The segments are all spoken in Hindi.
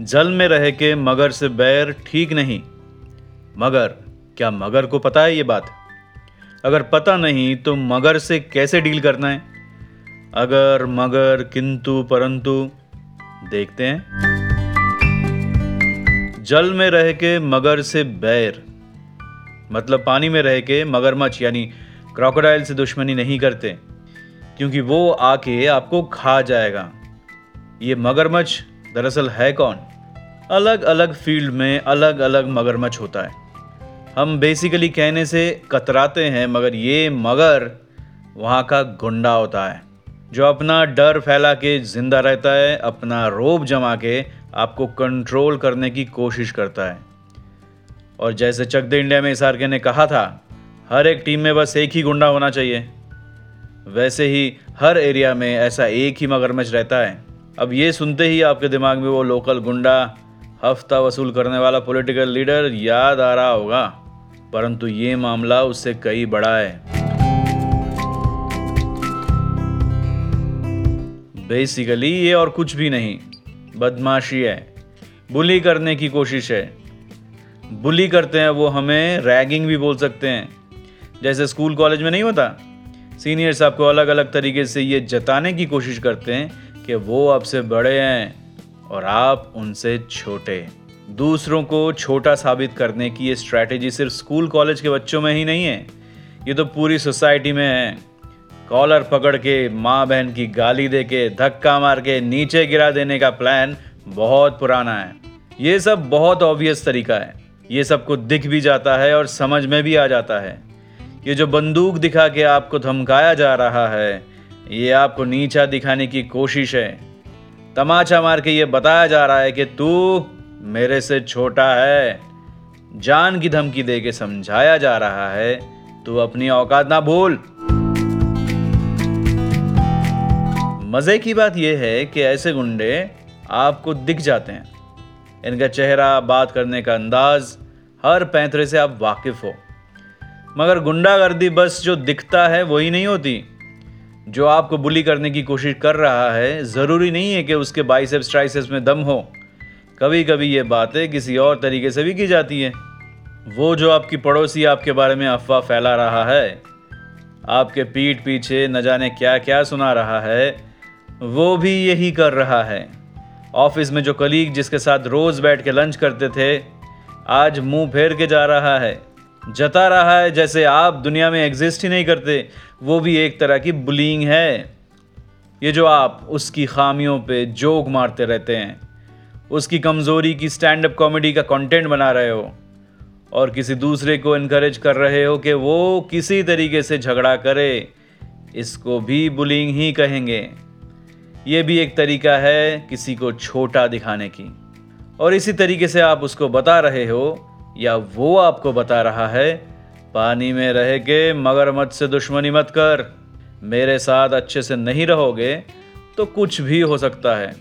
जल में रह के मगर से बैर ठीक नहीं। मगर, क्या मगर को पता है ये बात? अगर पता नहीं तो मगर से कैसे डील करना है? अगर मगर, किंतु, परंतु, देखते हैं। जल में रह के मगर से बैर मतलब पानी में रह के मगरमच्छ, यानी क्रोकोडाइल से दुश्मनी नहीं करते, क्योंकि वो आके आपको खा जाएगा। ये मगरमच्छ दरअसल है कौन? अलग अलग फ़ील्ड में अलग अलग मगरमच्छ होता है। हम बेसिकली कहने से कतराते हैं, मगर ये मगर वहाँ का गुंडा होता है, जो अपना डर फैला के ज़िंदा रहता है, अपना रोब जमा के आपको कंट्रोल करने की कोशिश करता है। और जैसे चक दे इंडिया में इस ने कहा था, हर एक टीम में बस एक ही गुंडा होना चाहिए। वैसे ही हर एरिया में ऐसा एक ही मगरमच्छ रहता है। अब ये सुनते ही आपके दिमाग में वो लोकल गुंडा हफ़्ता वसूल करने वाला पॉलिटिकल लीडर याद आ रहा होगा, परंतु ये मामला उससे कई बड़ा है। बेसिकली ये और कुछ भी नहीं, बदमाशी है बुली करने की कोशिश है। बुली करते हैं, वो हमें रैगिंग भी बोल सकते हैं। जैसे स्कूल कॉलेज में नहीं होता सीनियर्स आपको अलग अलग तरीके से ये जताने की कोशिश करते हैं कि वो आपसे बड़े हैं। और आप उनसे छोटे। दूसरों को छोटा साबित करने की ये स्ट्रैटेजी सिर्फ़ स्कूल कॉलेज के बच्चों में ही नहीं है। ये तो पूरी सोसाइटी में है। कॉलर पकड़ के, माँ बहन की गाली दे के, धक्का मार के, नीचे गिरा देने का प्लान बहुत पुराना है। ये सब बहुत ऑब्वियस तरीका है। ये सबको दिख भी जाता है और समझ में भी आ जाता है। ये जो बंदूक दिखा के आपको धमकाया जा रहा है, ये आपको नीचा दिखाने की कोशिश है। तमाचा मार के ये बताया जा रहा है कि तू मेरे से छोटा है। जान की धमकी दे के समझाया जा रहा है। तू अपनी औकात ना भूल। मज़े की बात यह है कि ऐसे गुंडे आपको दिख जाते हैं। इनका चेहरा बात करने का अंदाज हर पैंतरे से आप वाकिफ हो। मगर गुंडागर्दी बस जो दिखता है वही नहीं होती। जो आपको बुली करने की कोशिश कर रहा है, ज़रूरी नहीं है कि उसके बाइसेप्स, ट्राइसेप्स में दम हो। कभी कभी ये बातें किसी और तरीके से भी की जाती हैं। वो जो आपकी पड़ोसी आपके बारे में अफवाह फैला रहा है, आपके पीठ पीछे न जाने क्या क्या सुना रहा है, वो भी यही कर रहा है। ऑफ़िस में जो कलीग जिसके साथ रोज़ बैठ के लंच करते थे, आज मुँह फेर के जा रहा है। जता रहा है, जैसे आप दुनिया में एग्जिस्ट ही नहीं करते, वो भी एक तरह की बुलिंग है। ये जो आप उसकी खामियों पे जोक मारते रहते हैं, उसकी कमज़ोरी की स्टैंड अप कॉमेडी का कंटेंट बना रहे हो, और किसी दूसरे को इनक्रेज कर रहे हो कि वो किसी तरीके से झगड़ा करे, इसको भी बुलिंग ही कहेंगे। ये भी एक तरीका है किसी को छोटा दिखाने की। और इसी तरीके से आप उसको बता रहे हो या वो आपको बता रहा है, पानी में रह के मगरमच्छ से दुश्मनी मत कर। मेरे साथ अच्छे से नहीं रहोगे तो कुछ भी हो सकता है।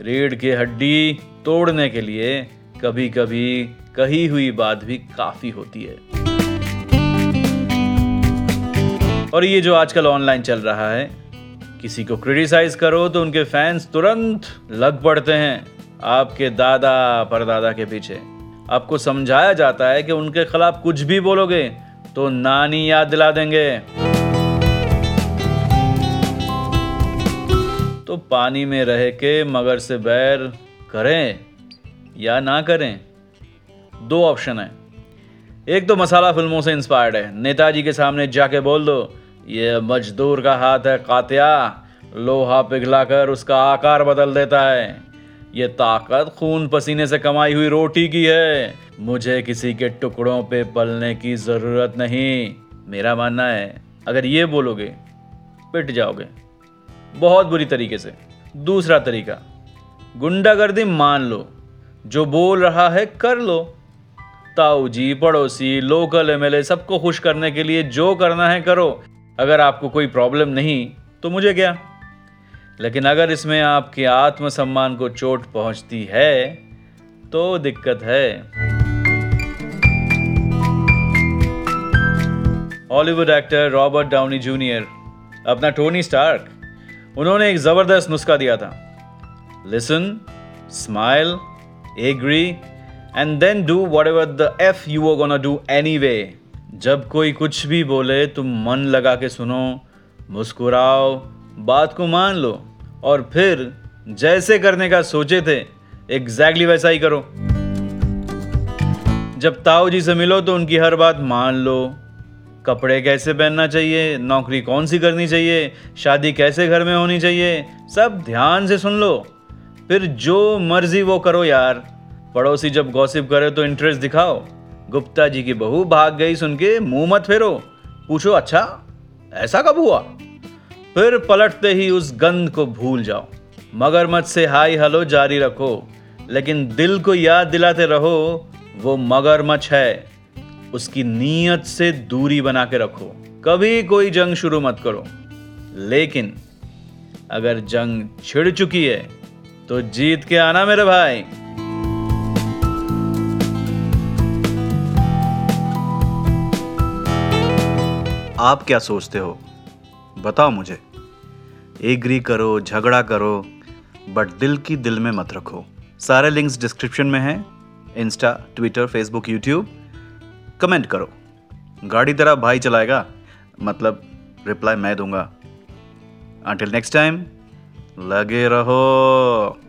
रीढ़ की हड्डी तोड़ने के लिए कभी कभी कही हुई बात भी काफ़ी होती है। और ये जो आजकल ऑनलाइन चल रहा है, किसी को क्रिटिसाइज करो तो उनके फैंस तुरंत लग पड़ते हैं, आपके दादा परदादा के पीछे। आपको समझाया जाता है कि उनके खिलाफ कुछ भी बोलोगे तो नानी याद दिला देंगे। तो पानी में रह के मगर से बैर करें या ना करें, दो ऑप्शन है। एक तो मसाला फ़िल्मों से इंस्पायर्ड है। नेताजी के सामने जाके बोल दो, ये मजदूर का हाथ है कात्या, लोहा पिघलाकर उसका आकार बदल देता है। ये ताकत खून पसीने से कमाई हुई रोटी की है। मुझे किसी के टुकड़ों पे पलने की ज़रूरत नहीं। मेरा मानना है, अगर ये बोलोगे, पिट जाओगे। बहुत बुरी तरीके से। दूसरा तरीका, गुंडागर्दी मान लो। जो बोल रहा है, कर लो। ताऊ जी, पड़ोसी, लोकल एम एमएलए सबको खुश करने के लिए जो करना है, करो। अगर आपको कोई प्रॉब्लम नहीं तो मुझे क्या? लेकिन अगर इसमें आपके आत्मसम्मान को चोट पहुँचती है तो दिक्कत है। Hollywood actor Robert Downey Junior, अपना टोनी स्टार्क, उन्होंने एक ज़बरदस्त नुस्खा दिया था। Listen smile agree and then do whatever the F you gonna do anyway जब कोई कुछ भी बोले, तुम मन लगा के सुनो, मुस्कुराओ बात को मान लो और फिर जैसे करने का सोचे थे एग्जैक्टली वैसा ही करो। जब ताऊ जी से मिलो तो उनकी हर बात मान लो। कपड़े कैसे पहनना चाहिए, नौकरी कौन सी करनी चाहिए, शादी कैसे घर में होनी चाहिए, सब ध्यान से सुन लो। फिर जो मर्ज़ी वो करो यार। पड़ोसी जब गॉसिप करे तो इंटरेस्ट दिखाओ। गुप्ता जी की बहू भाग गई सुन के मुँह मत फेरो। पूछो अच्छा ऐसा कब हुआ? फिर पलटते ही उस गंध को भूल जाओ। मगरमच्छ से हाई हलो जारी रखो, लेकिन दिल को याद दिलाते रहो, वो मगरमच्छ है। उसकी नीयत से दूरी बना के रखो। कभी कोई जंग शुरू मत करो। लेकिन अगर जंग छिड़ चुकी है तो जीत के आना मेरे भाई। आप क्या सोचते हो? बताओ मुझे। एग्री करो, झगड़ा करो बट दिल की दिल में मत रखो। सारे लिंक्स डिस्क्रिप्शन में हैं insta Twitter Facebook YouTube comment करो। गाड़ी तेरा भाई चलाएगा? मतलब रिप्लाई मैं दूँगा। अंटिल नेक्स्ट टाइम लगे रहो।